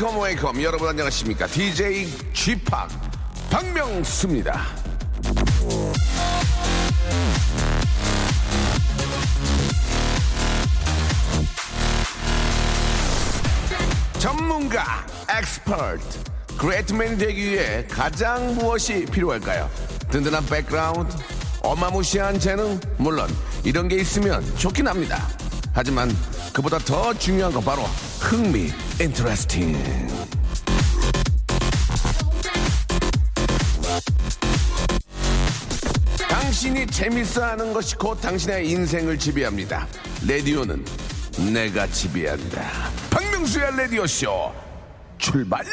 Welcome, welcome. 여러분 안녕하십니까? DJ Chip 박명수입니다. 전문가, expert, great man이 되기 위해 가장 무엇이 필요할까요? 든든한 백그라운드, 어마무시한 재능, 물론 이런 게 있으면 좋긴 합니다. 하지만 그보다 더 중요한 건 바로 흥미, 인터레스팅. 당신이 재밌어하는 것이 곧 당신의 인생을 지배합니다. 레디오는 내가 지배한다. 박명수의 라디오 쇼 출발.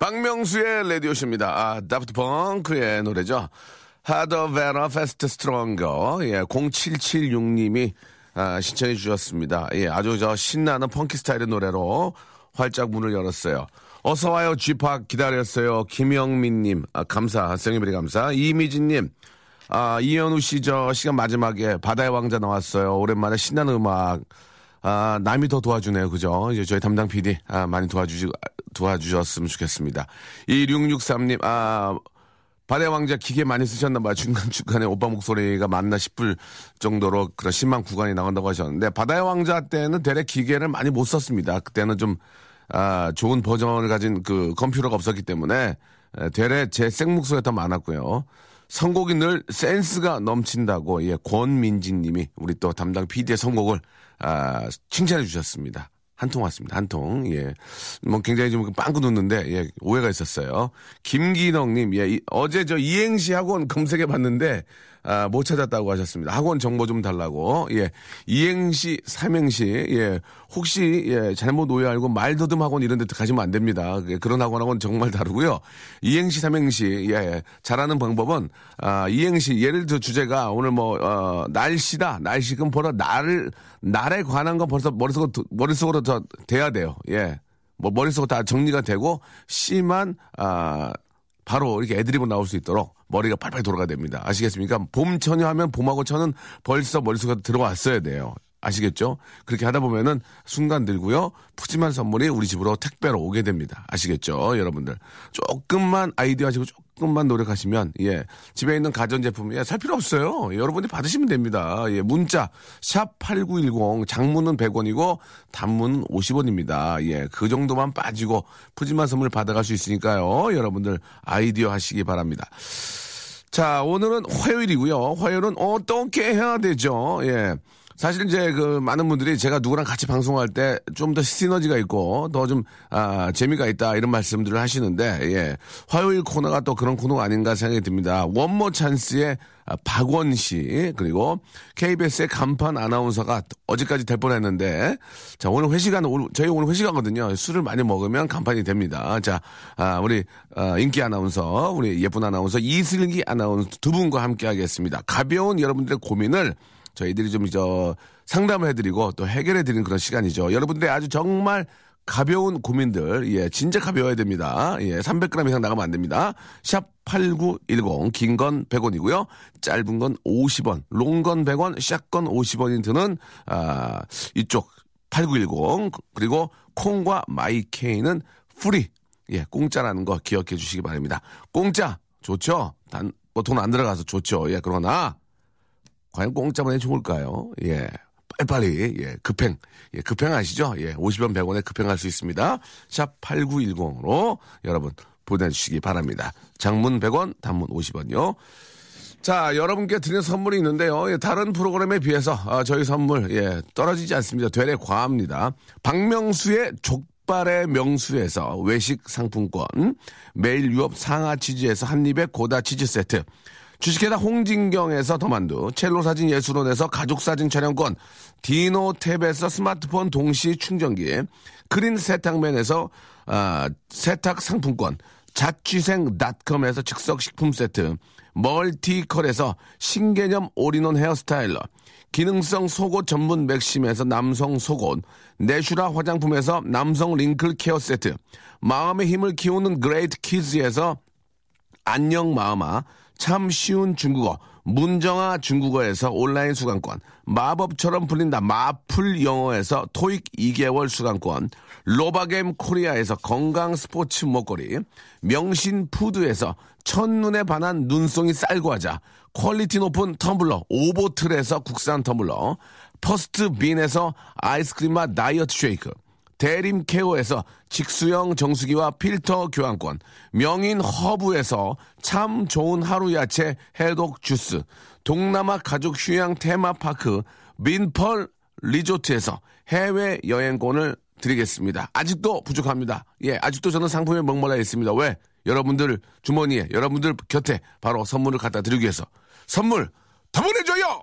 박명수의 라디오 쇼입니다. 아, 다프트 펑크의 노래죠. Better, Fast, Stronger. 예, 0776님이 아, 신청해 주셨습니다. 예, 아주 저 신나는 펑키 스타일의 노래로 활짝 문을 열었어요. 어서 와요, 쥐팍 기다렸어요. 김영민님, 아, 감사, 생일베리 감사. 이미진님, 아, 이현우 씨 저 시간 마지막에 바다의 왕자 나왔어요. 오랜만에 신나는 음악. 아, 남이 더 도와주네요. 그죠? 이제 저희 담당 PD, 아, 많이 도와주시, 도와주셨으면 좋겠습니다. 2663님, 아, 바다의 왕자 기계 많이 쓰셨나 봐요. 중간중간에 오빠 목소리가 맞나 싶을 정도로 그런 심한 구간이 나간다고 하셨는데, 바다의 왕자 때는 대략 기계를 많이 못 썼습니다. 그때는 좀, 아, 좋은 버전을 가진 그 컴퓨터가 없었기 때문에, 대략 제 생목소리가 더 많았고요. 선곡이 늘 센스가 넘친다고, 예, 권민진 님이 우리 또 담당 PD의 선곡을, 아, 칭찬해 주셨습니다. 한 통 왔습니다. 한 통. 예. 뭐 굉장히 좀 빵꾸 놓는데, 예, 오해가 있었어요. 김기덕님, 예, 이- 어제 저 이행시 학원 검색해 봤는데, 아, 못 찾았다고 하셨습니다. 학원 정보 좀 달라고. 예. 이행시, 삼행시, 예. 혹시, 예, 잘못 오해 알고 말더듬 학원 이런 데 가시면 안 됩니다. 예, 그런 학원하고는 정말 다르고요. 이행시, 삼행시, 예. 잘하는 방법은, 아, 이행시, 예를 들어 주제가 오늘 뭐, 어, 날씨다. 날씨, 그럼 벌써 날, 날에 관한 건 벌써 머릿속으로, 머릿속으로 더 돼야 돼요. 예. 뭐 머릿속으로 다 정리가 되고, 씨만, 아, 바로 이렇게 애드립으로 나올 수 있도록 머리가 팔팔 돌아가야 됩니다. 아시겠습니까? 봄 처녀 하면 봄하고 처는 벌써 머릿속에 들어왔어야 돼요. 아시겠죠? 그렇게 하다 보면은 순간 들고요. 푸짐한 선물이 우리 집으로 택배로 오게 됩니다. 아시겠죠? 여러분들. 조금만 아이디어 하시고 조금 만 노력하시면, 예. 집에 있는 가전제품, 예, 살 필요 없어요. 여러분이 받으시면 됩니다. 예, 문자, 샵 8910, 장문은 100원이고, 단문은 50원입니다. 예, 그 정도만 빠지고, 푸짐한 선물 받아갈 수 있으니까요. 여러분들 아이디어 하시기 바랍니다. 자, 오늘은 화요일이고요. 화요일은 어떻게 해야 되죠? 예. 사실 이제 그 많은 분들이 제가 누구랑 같이 방송할 때 좀 더 시너지가 있고 더 좀 아, 재미가 있다 이런 말씀들을 하시는데 예. 화요일 코너가 또 그런 코너가 아닌가 생각이 듭니다. 원모 찬스의 아, 박원 씨 그리고 KBS의 간판 아나운서가 어제까지 될 뻔했는데 자 오늘 오늘 저희 오늘 회식하거든요. 술을 많이 먹으면 간판이 됩니다. 자 아, 우리 아, 인기 아나운서 우리 예쁜 아나운서 이슬기 아나운서 두 분과 함께하겠습니다. 가벼운 여러분들의 고민을 저희들이 좀 저 상담을 해드리고 또 해결해드리는 그런 시간이죠. 여러분들의 아주 정말 가벼운 고민들, 예, 진짜 가벼워야 됩니다. 예, 300g 이상 나가면 안 됩니다. 샵 8910, 긴 건 100원이고요. 짧은 건 50원, long 건 100원, 샷건 50원이 드는, 아, 이쪽 8910, 그리고 콩과 마이케이는 free, 예, 공짜라는 거 기억해 주시기 바랍니다. 공짜, 좋죠? 단, 뭐 돈 안 들어가서 좋죠. 예, 그러나, 과연 공짜만 해 좋을까요? 예. 빨리빨리, 예, 급행. 예, 급행 아시죠? 예, 50원 100원에 급행할 수 있습니다. 샵 8910으로 여러분 보내주시기 바랍니다. 장문 100원, 단문 50원요. 자, 여러분께 드리는 선물이 있는데요. 예, 다른 프로그램에 비해서 아, 저희 선물 예, 떨어지지 않습니다. 되레 과합니다. 박명수의 족발의 명수에서 외식 상품권, 매일 유업 상하 치즈에서 한입의 고다 치즈 세트, 주식회사 홍진경에서 더만두, 첼로 사진 예술원에서 가족 사진 촬영권, 디노 탭에서 스마트폰 동시 충전기, 그린 세탁맨에서 아, 세탁 상품권, 자취생닷컴에서 즉석 식품 세트, 멀티컬에서 신개념 all-in-one hair styler, 기능성 속옷 전문 맥심에서 남성 속옷, 내슈라 화장품에서 남성 wrinkle care 세트, 마음의 힘을 키우는 그레이트 키즈에서 안녕 마음아, 참 쉬운 중국어, 문정아 중국어에서 온라인 수강권, 마법처럼 풀린다 마풀 영어에서 토익 2개월 수강권, 로바겜 코리아에서 건강 스포츠 목걸이, 명신 푸드에서 첫눈에 반한 눈송이 쌀과자, quality 높은 텀블러 오보틀에서 국산 텀블러, 퍼스트 빈에서 아이스크림 맛 다이어트 쉐이크, 대림 케어에서 직수형 정수기와 필터 교환권, 명인 허브에서 참 좋은 하루 야채 해독 주스, 동남아 가족 휴양 테마파크 민펄 리조트에서 해외 여행권을 드리겠습니다. 아직도 부족합니다. 예, 아직도 저는 상품에 목말라 있습니다. 왜? 여러분들 주머니에, 여러분들 곁에 바로 선물을 갖다 드리기 위해서 선물 더 보내줘요!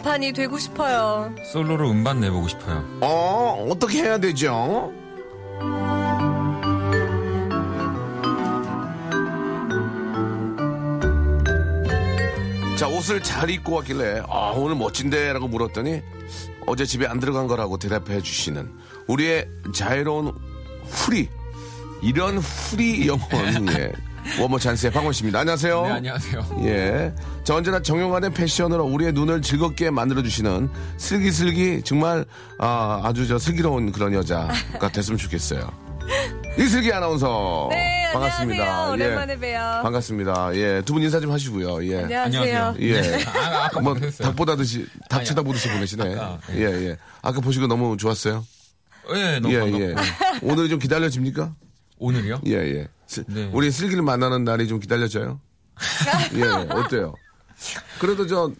간판이 되고 싶어요. 솔로로 음반 내보고 싶어요. 어, 어떻게 해야 되죠? 자, 옷을 잘 입고 왔길래, 아, 오늘 멋진데? 라고 물었더니, 어제 집에 안 들어간 거라고 대답해 주시는, 우리의 자유로운 후리, 이런 후리 영혼, 예. 원모 찬스의 박원 씨입니다. 안녕하세요. 네, 안녕하세요. 예. 저 언제나 정형화된 패션으로 우리의 눈을 즐겁게 만들어주시는 슬기슬기, 정말, 아, 아주 저 슬기로운 그런 여자가 됐으면 좋겠어요. 이슬기 아나운서. 네, 반갑습니다. 안녕하세요. 예. 오랜만에 봬요. 반갑습니다. 예. 두 분 인사 좀 하시고요. 예. 안녕하세요. 예. 아, 아까 뭐, 보냈어요. 닭 보다듯이, 닭 쳐다보듯이 보내시네. 아까, 예, 예. 아까 보시고 너무 좋았어요? 예, 너무 예, 반갑고. 예. 오늘이 좀 기다려집니까? 오늘이요? 예, 예. 슬- 네. 우리 슬기를 만나는 날이 좀 기다려져요? 예, 어때요? 그래도 저,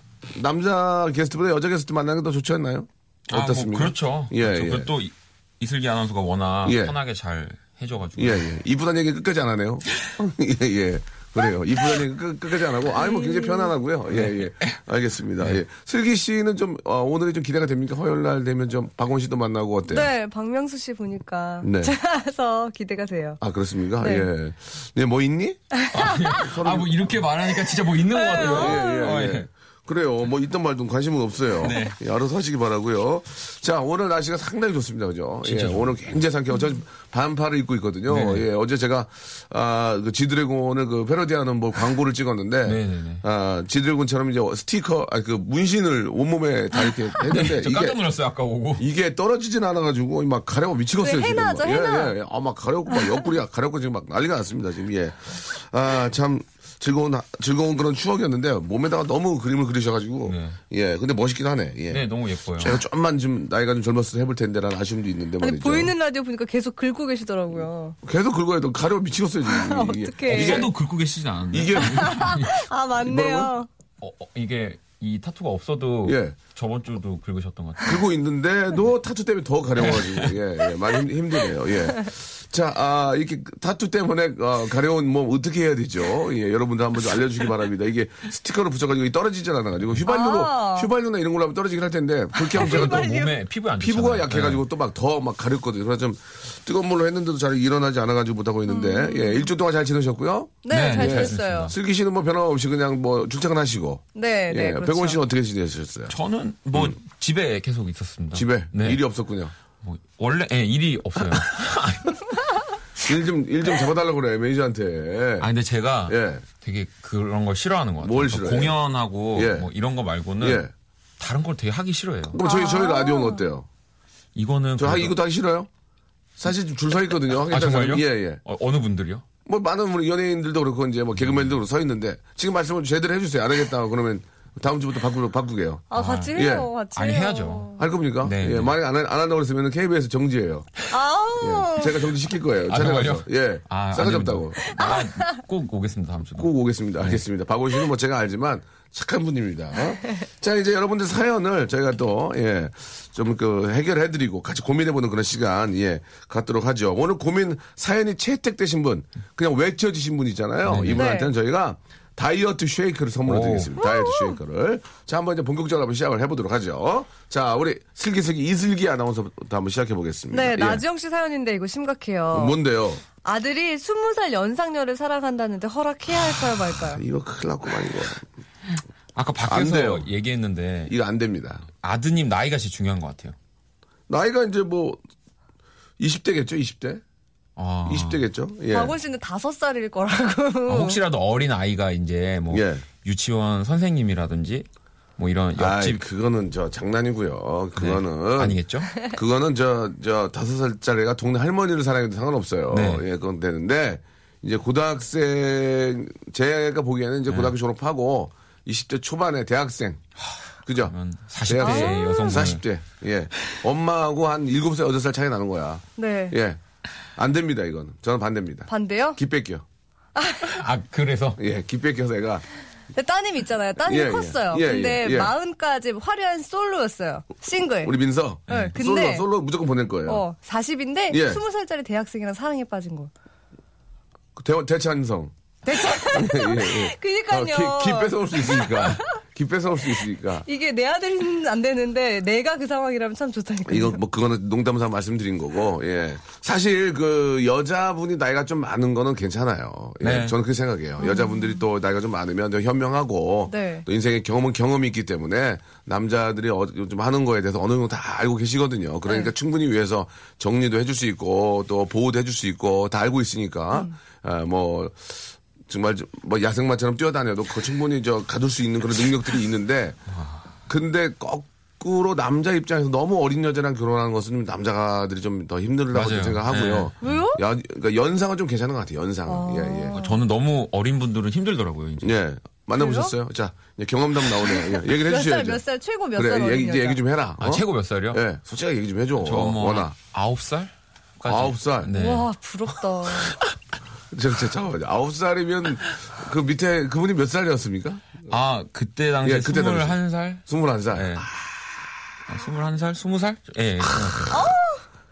남자 게스트보다 여자 게스트 만나는 게 더 좋지 않나요? 아, 뭐 어떻습니까? 그렇죠. 예, 그렇죠. 예. 또 이- 이슬기 아나운서가 워낙 예. 편하게 잘 해줘가지고. 예, 예. 이쁘다는 얘기 끝까지 안 하네요. 예, 예. 그래요. 이쁘다는 얘기 끝, 끝까지 안 하고, 아니, 뭐 굉장히 편안하고요. 예, 예. 알겠습니다. 예. 슬기 씨는 좀, 어, 오늘이 좀 기대가 됩니까? 화요일 날 되면 좀 박원 씨도 만나고 어때요? 네, 박명수 씨 보니까 네. 짜서 기대가 돼요. 아, 그렇습니까? 네. 예. 네, 뭐 있니? 아, 뭐 이렇게 말하니까 진짜 뭐 있는 것 같아요. 예, 예, 어, 예. 그래요. 뭐 있던 말도 관심은 없어요. 네. 예, 알아서 하시기 바라고요. 자, 오늘 날씨가 상당히 좋습니다. 그죠? 예, 진짜 좋아요. 오늘 굉장히 상쾌하고 저 반팔을 입고 있거든요. 네네. 예, 어제 제가 아, 그 지드래곤을 그 패러디하는 뭐 광고를 찍었는데 네네네. 아, 지드래곤처럼 이제 스티커 아, 그 문신을 온몸에 다 이렇게 했는데 저 깜짝 이게 놀랐어요, 아까 오고. 이게 떨어지진 않아 가지고 막 가려고 미치겠어요 네, 지금. 해나죠, 예, 해나. 예, 예. 아 막 가려고 막 옆구리가 가려고 지금 막 난리가 났습니다 지금. 예. 아 참 즐거운 즐거운 그런 추억이었는데 몸에다가 너무 그림을 그리셔가지고 네. 예. 근데 멋있긴 하네. 예. 네, 너무 예뻐요. 제가 좀만 좀 나이가 좀 젊었을 때 해볼 텐데라는 아쉬움도 있는데 아니, 말이죠. 보이는 라디오 보니까 계속 긁고 계시더라고요. 계속 긁어야 가려고 미치겠어요 지금. 이게. 어떡해. 이게 손도 긁고 계시진 않은데. 이게 아, 맞네요. 어, 어, 이게 이 타투가 없어도 예. 저번 주도 긁으셨던 것 같아요. 긁고 있는데도 타투 때문에 더 가려워가지고 예, 예, 많이 힘- 힘드네요. 예. 자, 아, 이렇게 타투 때문에 어, 가려운 몸 어떻게 해야 되죠? 예, 여러분들 한번 좀 알려주시기 바랍니다. 이게 스티커로 붙여가지고 떨어지질 않아가지고 휘발유로 아. 휘발유나 이런 걸로 하면 떨어지긴 할 텐데 그렇게 하면 제가 또또 몸에 피부에 안 피부가 좋잖아요. 약해가지고 또막 더 막 가렵거든요. 그래서 좀 뜨거운 물로 했는데도 잘 일어나지 않아가지고 못하고 있는데 예, 일주 동안 잘 지내셨고요? 네, 네, 잘 네, 지냈어요. 슬기 씨는 뭐 변함없이 그냥 뭐 출퇴근하시고 네, 네. 예, 그렇죠. 백원 씨는 어떻게 지내셨어요? 저는 뭐 집에 계속 있었습니다. 집에 네. 일이 없었군요. 뭐 원래 예, 일이 없어요. 일 좀, 일 좀 잡아달라고 그래, 매니저한테. 아 근데 제가 예. 되게 그런 걸 싫어하는 것 같아요. 뭘 그러니까 싫어해요? 공연하고 예. 뭐 이런 거 말고는 예. 다른 걸 되게 하기 싫어해요. 그럼 저희, 저희 라디오는 어때요? 이거는 저 하, 그래도- 이것도 하기 싫어요? 사실 좀 줄 서 있거든요. 아 정말요? 예, 예. 어, 어느 분들이요? 뭐 많은 우리 연예인들도 그렇고 이제 뭐 개그맨들도 그렇고 서 있는데 지금 말씀을 제대로 해주세요. 안 하겠다고 그러면 다음 주부터 바꾸, 바꾸게요. 아, 같이 예. 해요. 같이 아니, 해요. 해야죠. 할 겁니까? 네, 예, 네. 만약에 안, 한- 안 한다고 그랬으면 KBS 정지예요. 아우. 예, 제가 정지 시킬 거예요. 아, 찾아가서. 예. 아, 싸가지. 없다고. 아, 꼭 오겠습니다, 다음 주도. 꼭 오겠습니다. 알겠습니다. 박원 씨는 뭐 제가 알지만 착한 분입니다. 어? 자, 이제 여러분들 사연을 저희가 또, 예, 좀 그 해결해드리고 같이 고민해보는 그런 시간, 예, 갖도록 하죠. 오늘 고민 사연이 채택되신 분, 그냥 외쳐주신 분 있잖아요. 이분한테는 저희가 다이어트 쉐이크를 선물로 오. 드리겠습니다. 다이어트 쉐이크를. 자, 한번 이제 본격적으로 한번 시작을 해보도록 하죠. 자, 우리 슬기슬기 이슬기 아나운서부터 한번 시작해 보겠습니다. 네, 예. 나지영 씨 사연인데 이거 심각해요. 뭔데요? 아들이 20살 연상녀를 사랑한다는데 허락해야 할까요, 말까요? 이거 큰일 났구만, 이거. 아까 안 돼요. 밖에서 얘기했는데 이거 안 됩니다. 아드님 나이가 제일 중요한 것 같아요. 나이가 이제 뭐 20대겠죠, 20대? 아, 20대겠죠? 예. 박원 씨는 다섯 살일 거라고. 아, 혹시라도 어린 아이가 이제 뭐 예. 유치원 선생님이라든지 뭐 이런 아, 옆집 그거는 저 장난이고요. 네, 그거는 아니겠죠? 그거는 저 저 다섯 살짜리가 동네 할머니를 사랑해도 상관없어요. 네. 예, 그건 되는데 이제 고등학생 제가 보기에는 네. 이제 고등학교 졸업하고 20대 초반에 대학생 그죠? 그러면 40대 대학생, 여성분 40대. 예. 엄마하고 한 7살, 8살 차이 나는 거야. 네. 예. 안 됩니다, 이거는. 저는 반대입니다. 반대요? 기 뺏겨. 아 그래서 예, 기 뺏겨서 애가 근데 따님 있잖아요. 따님이 예, 예. 컸어요. 예, 근데 예, 예. 마흔까지 화려한 솔로였어요. 싱글. 우리 민서 네, 근데- 솔로 솔로 무조건 보낼 거예요. 어, 40인데 예. 20살짜리 대학생이랑 사랑에 빠진 거. 대, 대찬성. 대체 예, 예. 그니까요. 어, 기, 기 뺏어올 수 있으니까. 기 뺏어올 수 있으니까. 이게 내 아들은 안 되는데 내가 그 상황이라면 참 좋다니까요. 이거 뭐 그거는 농담삼아 말씀드린 거고, 예. 사실 그 여자분이 나이가 좀 많은 거는 괜찮아요. 예. 네. 저는 그렇게 생각해요. 여자분들이 또 나이가 좀 많으면 더 현명하고, 네. 또 인생의 경험은 경험이 있기 때문에 남자들이 어, 좀 하는 거에 대해서 어느 정도 다 알고 계시거든요. 그러니까 네. 충분히 위해서 정리도 해줄 수 있고, 또 보호도 해줄 수 있고, 다 알고 있으니까, 음. 아, 뭐, 정말 좀뭐 야생마처럼 뛰어다녀도 그 충분히 저 가둘 수 있는 그런 능력들이 있는데 근데 거꾸로 남자 입장에서 너무 어린 여자랑 결혼하는 것은 좀 남자들이 좀 더 힘들다고 맞아요. 생각하고요. 네. 왜요? 야, 그러니까 연상은 좀 괜찮은 것 같아요. 연상은. 예, 예. 저는 너무 어린 분들은 힘들더라고요. 이제. 예. 만나보셨어요? 자, 이제 경험담 나오네요. 예, 얘기를 몇 해주셔야죠. 살, 몇 살, 최고 몇 그래, 살 어린 얘기? 얘기 좀 해라. 아, 어? 최고 몇 살이요? 예, 솔직하게 얘기 좀 해줘. 저뭐 원아. 아홉 살? 아홉 살? 네. 와, 부럽다. 저, 저, 잠깐만요. 아홉 살이면 그 밑에 그분이 몇 살이었습니까? 아 그때 당시에 예, 그때 당시. 21살? 스물한 살. 예. 아, 21살? 20살? 예. 예.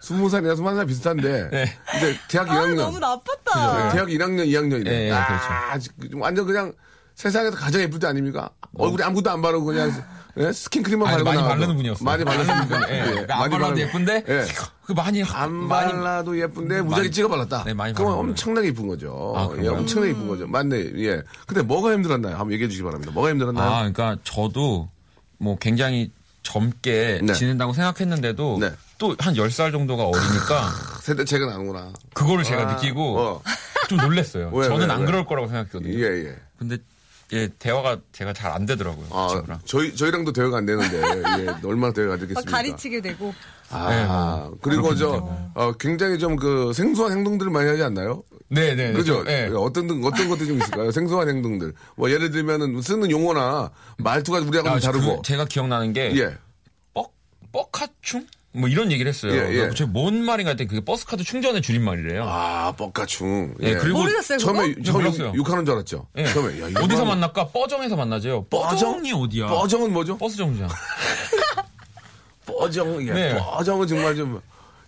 스무 살이나 스무 살 비슷한데. 네. 근데 대학 아, 2학년. 너무 나빴다. 대학 1학년, 2학년이네. 예, 예, 아, 좀 완전 그냥 세상에서 가장 예쁠 때 아닙니까? 얼굴에 아무것도 안 바르고 그냥 예? 스킨크림만 아니, 많이 나와도. 바르는 분이었어요. 많이 바르니까. 예. 그러니까 안 발라도 예쁜데 예. 그 많이 안 많이 발라도 예쁜데 무작위 많이- 찍어 발랐다. 네, 많이 그건 바르는 엄청나게 예쁜 거죠. 아, 예, 그런가요? 엄청나게 예쁜 거죠. 맞네. 예. 근데 뭐가 힘들었나요? 한번 얘기해 주시기 바랍니다. 뭐가 힘들었나요? 아, 그러니까 저도 뭐 굉장히 젊게 네. 지낸다고 생각했는데도 네. 또 한 10살 정도가 어리니까 세대 차이가 나는구나. 그거를 제가 아, 느끼고 어. 좀 놀랬어요. 왜, 저는 왜, 안 왜? 그럴 거라고 생각했거든요. 예, 예. 근데 예, 대화가 제가 잘 안 되더라고요. 그 아, 친구랑. 저희, 저희랑도 대화가 안 되는데, 예, 얼마나 대화가 막 되겠습니까? 가리치게 되고. 아, 네, 뭐. 그리고 저. 어, 굉장히 좀 그 생소한 행동들을 많이 하지 않나요? 네, 네. 그죠? 저, 예. 어떤, 등- 어떤 것들이 좀 있을까요? 생소한 행동들. 뭐, 예를 들면은 쓰는 용어나 말투가 우리하고 아, 좀 다르고. 그 제가 기억나는 게 예. 뻑 뻑카충? 뭐 이런 얘기를 했어요. 예, 예. 제가 뭔 말인가 했더니 그게 버스카드 충전의 줄임말이래요. 아, 뻑가충. 예, 그리고 모르셨어요, 그거? 처음에, 처음에. 욕, 욕하는 줄 알았죠? 예. 처음에. 야, 어디서 뭐- 만날까? 뻐정에서 만나죠. 뻐정? 뻐정이 어디야? 뻐정은 뭐죠? 버스 정류장. 뻐정. 예. 네. 뻐정은 정말 좀.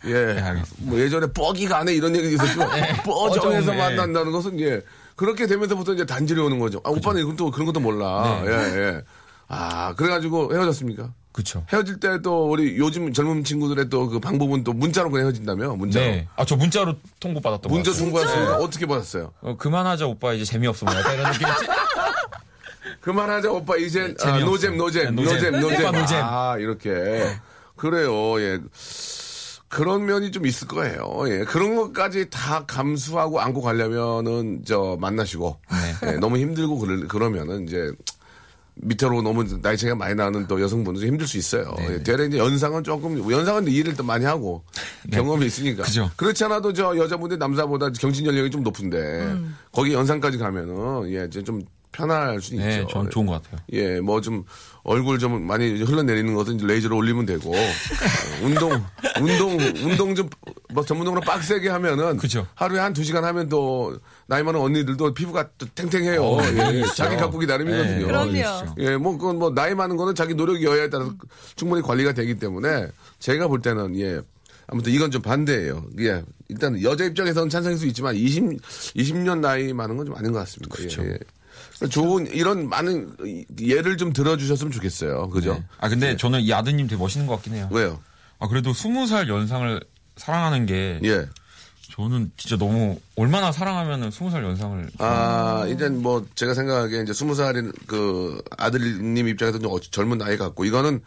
예. 알겠습니다. 뭐 예전에 뻐기 가네 이런 얘기 있었죠. 뻐정에서 뻐정, 예. 만난다는 것은 예. 그렇게 되면서부터 이제 단절이 오는 거죠. 아, 오빠는 이건 또 그런 것도 몰라. 네. 예, 예. 아, 그래가지고 헤어졌습니까? 그쵸. 헤어질 때 또 우리 요즘 젊은 친구들의 또 그 방법은 또 문자로 그냥 헤어진다며? 문자로. 네. 아, 저 문자로 통보 받았던 거 문자 같아요. 통보했습니다. 어떻게 받았어요? 어, 그만하자 오빠 이제 재미없어 뭐 약간 이런 느낌이지? 그만하자 오빠 이젠 아, 재미없어. 노잼 노잼 네, 노잼 노잼. 노잼 노잼. 아 이렇게 그래요 예 그런 면이 좀 있을 거예요 예 그런 것까지 다 감수하고 안고 가려면은 저 만나시고 네. 예, 너무 힘들고 그러, 그러면은 이제 밑으로 너무 나이 차이가 많이 나는 또 여성분들은 힘들 수 있어요. 네, 예, 대략 이제 연상은 조금 연상은 일을 또 많이 하고 경험이 있으니까. 네. 그죠. 그렇지 않아도 저 여자분들 남자보다 경신 연령이 좀 높은데 음. 거기 연상까지 가면은 예 이제 좀 편할 수 네, 있죠. 전 좋은 것 같아요. 예, 뭐 좀 얼굴 좀 많이 흘러내리는 것은 이제 레이저로 올리면 되고 어, 운동 운동 운동 좀뭐 전문용어로 빡세게 하면은 그죠. 하루에 한 두 시간 하면 또 나이 많은 언니들도 피부가 또 탱탱해요. 어, 예, 있어요. 자기 가꾸기 나름이거든요. 네, 그럼요. 있어요. 예, 뭐, 그건 뭐, 나이 많은 거는 자기 노력이 여야에 따라서 충분히 관리가 되기 때문에 제가 볼 때는, 예, 아무튼 이건 좀 반대예요. 예, 일단 여자 입장에서는 찬성일 수 있지만 20, 20년 나이 많은 건 좀 아닌 것 같습니다. 그렇죠. 예, 예. 좋은, 이런 많은 예를 좀 들어주셨으면 좋겠어요. 그죠? 네. 아 근데 저는 이 아드님 되게 멋있는 것 같긴 해요. 왜요? 아 그래도 스무 살 연상을 사랑하는 게 예. 저는 진짜 너무 얼마나 사랑하면은 스무 살 연상을 아, 이제 뭐 제가 생각하기에 이제 스무 살인 그 아들님 입장에서는 좀 어- 젊은 나이 같고 이거는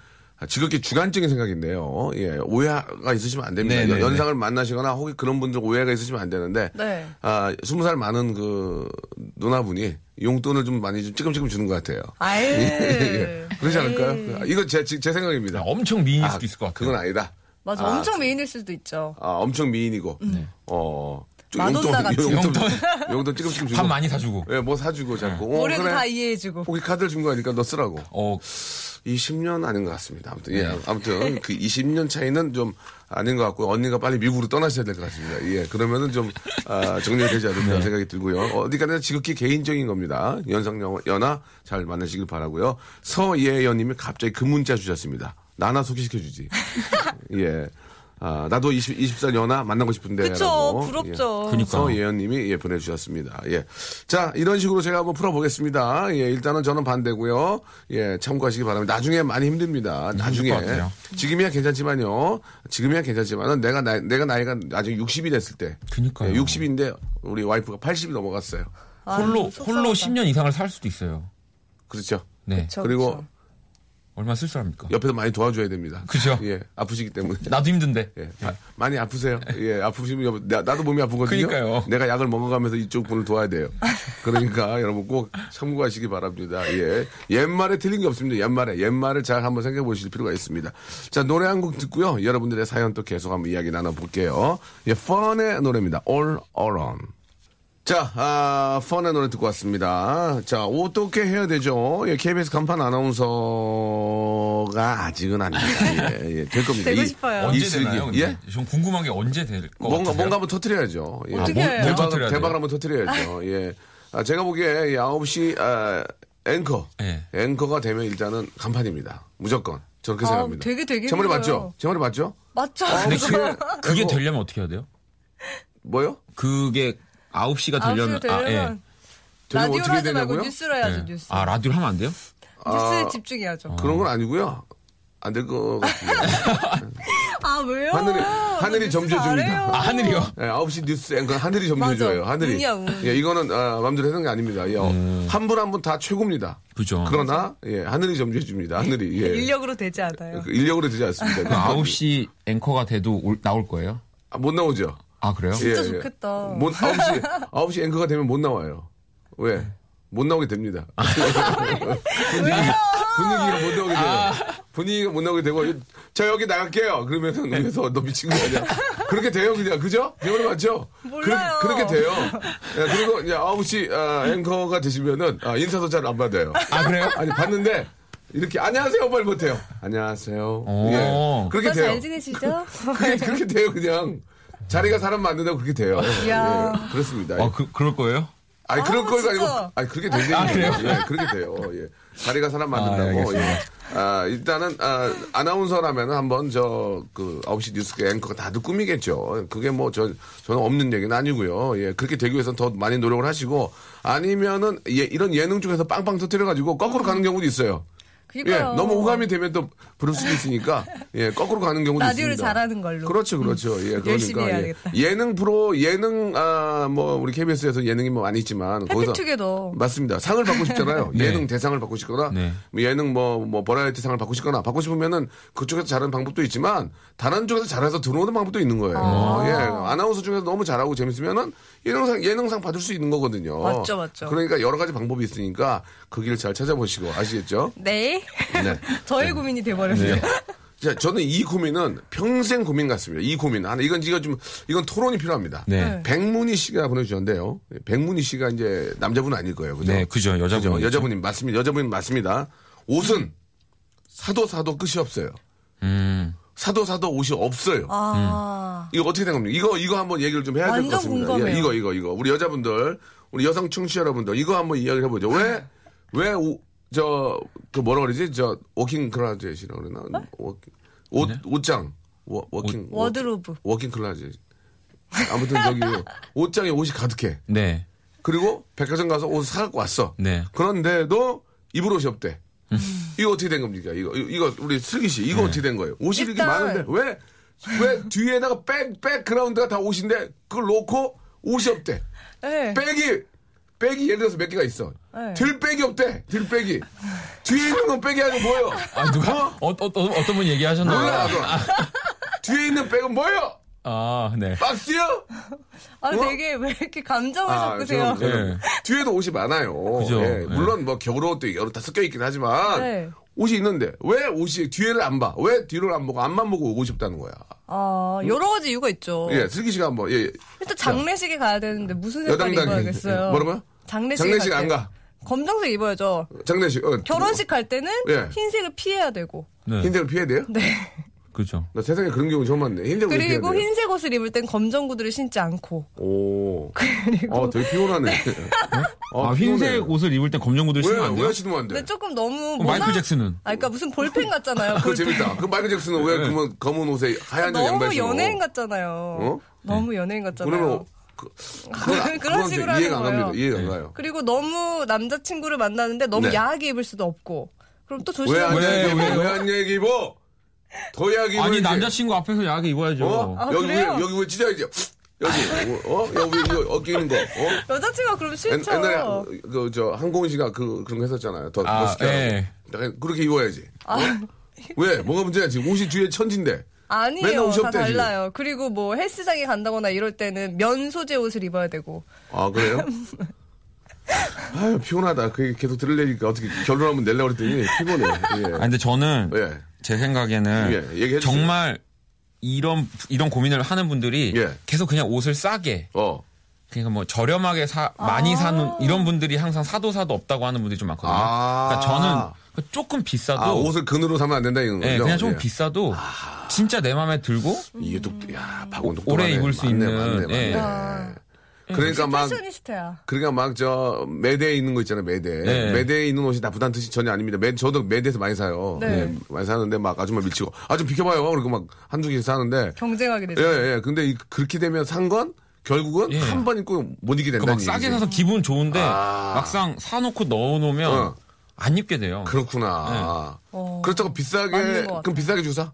지극히 주관적인 생각인데요. 예, 오해가 있으시면 안 됩니다. 네, 네, 연상을 만나시거나 혹시 그런 분들 오해가 있으시면 안 되는데 네. 아, 스무 살 많은 그 누나분이 용돈을 좀 많이 좀 찌끔찌끔 주는 것 같아요. 아유. 예, 그러지 않을까요? 에이. 이거 제, 제 생각입니다. 엄청 미인일 아, 수도 있을 것 같아요. 그건 아니다. 맞아. 아, 엄청 미인일 수도 있죠. 아, 엄청 미인이고, 어, 좀 마돈나 같이. 용돈, 용돈. 용돈 찌끔찌끔 주고. 밥 많이 사주고. 예, 뭐 사주고 자꾸. 어, 올해도 그래. 다 이해해주고. 혹시 카드를 준 거니까 너 쓰라고. 어 20년 아닌 것 같습니다. 아무튼, 네. 예. 아무튼 그 20년 차이는 좀 아닌 것 같고, 언니가 빨리 미국으로 떠나셔야 될 것 같습니다. 예. 그러면은 좀, 아, 정리가 되지 않을까 네. 생각이 들고요. 어디까지나 지극히 개인적인 겁니다. 연상 연하 잘 만나시길 바라고요 서예연 님이 갑자기 그 문자 주셨습니다. 나나 소개시켜주지. 예. 아, 나도 20, 20살 연하 만나고 싶은데. 그쵸. 부럽죠. 예. 그니까. 서예연님이 예, 보내주셨습니다. 예. 자, 이런 식으로 제가 한번 풀어보겠습니다. 예, 일단은 저는 반대고요. 예, 참고하시기 바랍니다. 나중에 많이 힘듭니다. 나중에. 것 같아요. 지금이야 괜찮지만요. 지금이야 괜찮지만은 내가 나이, 내가 나이가 나중에 60이 됐을 때. 그니까요. 예, 60인데 우리 와이프가 80이 넘어갔어요. 홀로 속상하다. 홀로 10년 이상을 살 수도 있어요. 그렇죠. 네. 그쵸, 그리고 그쵸. 얼마나 쓸쓸합니까? 옆에서 많이 도와줘야 됩니다. 그죠. 예, 아프시기 때문에. 나도 힘든데. 예, 아, 많이 아프세요. 예, 아프시면 나, 나도 몸이 아프거든요. 그러니까요. 내가 약을 먹어가면서 이쪽 분을 도와야 돼요. 그러니까 여러분 꼭 참고하시기 바랍니다. 예, 옛말에 틀린 게 없습니다. 옛말에 옛말을 잘 한번 생각해 보실 필요가 있습니다. 자 노래 한 곡 듣고요. 여러분들의 사연 또 계속 한번 이야기 나눠볼게요. 예, 펀의 노래입니다. All Around. 자, 아, 펀의 노래 듣고 왔습니다. 자, 어떻게 해야 되죠? 예, KBS 간판 아나운서가 아직은 아닙니다. 예, 예, 될 겁니다. 되고 이- 싶어요. 언제 이슬기. 되나요? 근데? 예? 전 궁금한 게 언제 될것 뭔가 같아요. 뭔가 한번 터트려야죠. 예. 어떻게 아, 해요? 뭘 대박, 터뜨려야 대박을 돼요? 한번 터트려야죠. 예. 아, 제가 보기에 이 9시 아, 앵커. 예. 앵커가 되면 일단은 간판입니다. 무조건. 저렇게 아, 생각합니다. 되게 되게 제 말이. 맞죠? 제 말이 맞죠? 맞죠? 근데 그게- 그, 그게. 되려면 어떻게 해야 돼요? 뭐요? 그게 9시가 되려면 9시가 되려면 아, 예. 되려면 라디오로 어떻게 하지 말고 되냐고요? 뉴스로 해야죠, 예. 뉴스. 아, 라디오를 하면 안 돼요? 뉴스에 아, 집중해야죠. 그런 건 아니고요. 안 될 것 같은데. 아, 왜요? 하늘이- 하늘이 뉴스 줍니다. 잘해요. 아, 하늘이요? 예, 9시 뉴스 앵커 하늘이. 맞아. 하늘이. 운이야, 운. 예, 이거는 아, 마음대로 하는 게 아닙니다. 예, 한 분 한 분 다 최고입니다. 그죠. 그러나 예, 하늘이 점유해줍니다. 하늘이. 예. 인력으로 되지 않아요. 그 인력으로 되지 않습니다. 그 9시 앵커가 돼도 올- 나올 거예요? 아, 못 나오죠. 아, 그래요? 진짜 좋겠다. 못, 9시, 9시 앵커가 되면 못 나와요. 왜? 못 나오게 됩니다. 분위기, 분위기가 못 나오게 돼요. 분위기가 못 나오게 되고, 저 여기 나갈게요. 그러면은 위에서 너 미친 거 아니야? 그렇게 돼요, 그냥. 그죠? 배우는 맞죠? 몰라요. 그, 렇게 돼요. 예, 그리고 이제 9시 아, 앵커가 되시면은 아, 인사도 잘 안 받아요. 아, 그래요? 아니, 받는데, 이렇게 안녕하세요 말 못해요. 안녕하세요. 오. 예. 그렇게 돼요. 잘 지내시죠? 그게 그렇게 돼요, 그냥. 자리가 사람 만든다고 그렇게 돼요. 이야. 예, 그렇습니다. 아, 그, 그럴 거예요? 아니, 그런 아, 거가 아니고. 아니, 그렇게 되죠. 아, 그래요? 예, 그렇게 돼요. 예. 자리가 사람 아, 만든다고. 알겠습니다. 예. 아, 일단은, 아, 아나운서라면 한번 저, 그, 9시 뉴스 앵커가 다들 꿈이겠죠. 그게 뭐, 저, 저는 없는 얘기는 아니고요. 예, 그렇게 되기 위해서는 더 많이 노력을 하시고, 아니면은, 예, 이런 예능 쪽에서 빵빵 터뜨려 가지고, 거꾸로 가는 경우도 있어요. 예, 그러니까요. 너무 호감이 되면 또 부를 수도 있으니까 예 거꾸로 가는 경우도 라디오를 있습니다. 잘하는 걸로. 그렇죠, 그렇죠. 예, 그러니까 열심히 해야겠다. 예, 능 프로 예능 아뭐 우리 KBS에서 예능이 뭐 많이 있지만 거기서 해피투게더. 맞습니다. 상을 받고 싶잖아요. 네. 예능 대상을 받고 싶거나 네. 뭐 예능 뭐뭐 버라이어티 상을 받고 싶거나 받고 싶으면은 그쪽에서 잘하는 방법도 있지만 다른 쪽에서 잘해서 들어오는 방법도 있는 거예요. 아. 예, 아나운서 중에서 너무 잘하고 재밌으면은 예능상 예능상 받을 수 있는 거거든요. 맞죠, 맞죠. 그러니까 여러 가지 방법이 있으니까 그 길을 잘 찾아보시고 아시겠죠? 네. 네. 저의 고민이 돼버렸네요. 자, 저는 이 고민은 평생 고민 같습니다. 이 고민. 하나, 이건, 이거 좀, 이건 토론이 필요합니다. 네. 백문희 씨가 보내주셨는데요. 백문희 씨가 이제 남자분 아닐 거예요. 그죠? 네, 그죠. 여자분. 그죠? 여자분이 맞습니다. 여자분이 맞습니다. 옷은 사도 사도 끝이 없어요. 음. 사도 사도 옷이 없어요. 아. 이거 어떻게 된 겁니까? 이거 이거 한번 얘기를 좀 해야 될 것 같습니다. 궁금해요. 예, 이거 이거 이거 우리 여자분들 우리 여성 청취자 여러분들 이거 한번 이야기를 해보죠. 왜 왜 저 그 뭐라 그러지? 저 walk-in closet이라 그러나? 워킹, 옷 네? 옷장 워, walk-in wardrobe. walk-in closet. 아무튼 저기 옷장에 옷이 가득해. 네. 그리고 백화점 가서 옷을 사갖고 왔어. 네. 그런데도 입을 옷이 없대. 이거 어떻게 된 겁니까? 이거 이거, 우리 슬기 씨 이거 어떻게 된 거예요? 옷이 이렇게 일단- 많은데 왜 왜 뒤에다가 백 백그라운드가 다 옷인데 그걸 놓고 옷이 없대. 네. 백이 백이 예를 들어서 몇 개가 있어. 네. 들백이 없대. 들백이 뒤에 있는 건 백이 아니고 뭐예요? 아, 누가? 어, 어, 어, 어떤 분 얘기하셨나요? 몰라. 나도. 뒤에 있는 백은 뭐예요? 아, 네. 박스요? 아, 어? 되게 왜 이렇게 감정을 아, 섞으세요? 네. 뒤에도 옷이 많아요. 그죠. 예, 네. 물론 뭐 겨울 옷도 여러 다 섞여 있긴 하지만 네. 옷이 있는데 왜 옷이 뒤를 안 봐? 왜 뒤를 안 보고 앞만 보고 오고 싶다는 거야? 아, 여러 가지 이유가 있죠. 예, 슬기 씨가 한번 예, 일단 장례식에 가야 되는데 무슨 색깔 여당당 입어야겠어요? 뭐라고요? 장례식 갈안 때. 가. 검정색 입어야죠. 장례식 어, 결혼식 갈 때는 예. 흰색을 피해야 되고. 네. 흰색을 피해야 돼요? 네. 그죠. 나 세상에 그런 경우 처음 봤네. 피해야 그리고 돼요? 흰색 옷을 입을 땐 검정 구두를 신지 않고. 오, 그리고 어, 되게 피곤하네. 어, 아, 흰색 옷을 입을 땐 검정 구두를 신으면 안 왜, 돼요? 왜 신으면 안 돼? 근데 조금 너무 마이클 모나- 잭슨은? 아, 그러니까 무슨 볼펜 같잖아요. 그거. 재밌다. 그 마이클 잭슨은 왜 네. 검은, 검은 옷에 하얀 양말 너무 신어? 연예인 같잖아요. 어? 너무 연예인 같잖아요. 그러면 그, 그건, 그런 식으로 좀 이해가 안 하는 갑니다. 거예요. 이해가 안 가요. 그리고 너무 남자친구를 만나는데 너무 네. 야하게 입을 수도 없고. 그럼 또 조심해야 왜, 얘기 왜, 입어? 왜? 왜안 얘기 입어? 더 야기 입어. 아니, 남자친구 앞에서 야하게 입어야죠. 어? 아, 여기 그래요? 왜, 여기 왜 찢어야지? 여기, 어? 여기 이거 어깨 있는 거, 어? 여자친구가 그럼 옛- 싫죠. 옛 날에 그 저 한공훈 씨가 그 그런 거 했었잖아요. 더 아, 멋있게. 예. 하라고. 그렇게 입어야지. 어? 왜? 뭐가 문제야 지금 옷이 뒤에 천진데. 아니에요. 다 지금. 달라요. 그리고 뭐 헬스장에 간다거나 이럴 때는 면 소재 옷을 입어야 되고. 아 그래요? 아유 피곤하다. 그게 계속 들으려니까 어떻게 결론하면 내려고 그랬더니 피곤해. 예. 아, 근데 저는 예. 제 생각에는 예. 정말 이런 이런 고민을 하는 분들이 예. 계속 그냥 옷을 싸게 어. 그러니까 뭐 저렴하게 사 많이 사는 이런 분들이 항상 사도 사도 없다고 하는 분들이 좀 많거든요. 아. 그러니까 저는 조금 비싸도 아 옷을 근으로 사면 안 된다 이건 거죠. 예, 그냥 좀 예. 비싸도 진짜 내 마음에 들고 이게 또, 야, 박원 또 오래. 입을 수 맞네, 있는, 맞네, 맞네. 예. 아, 그러니까 막. 그러니까 막 저 매대에 있는 거 있잖아요, 매대. 네. 매대에 있는 옷이 나쁘다는 뜻이 전혀 아닙니다. 매, 저도 매대에서 많이 사요. 네. 예, 많이 사는데 막 아줌마 미치고, 아, 좀 비켜봐요. 그리고 막 한두 개 사는데, 경쟁하게 되죠. 예, 예. 근데 이- 그렇게 되면 산건 결국은 예. 한번 입고 못 이기게 그 된다는 막 싸게 얘기지. 사서 기분 좋은데 아. 막상 사놓고 넣어놓으면 어. 안 입게 돼요. 그렇구나. 어. 그렇다고 비싸게, 그럼 비싸게 주사?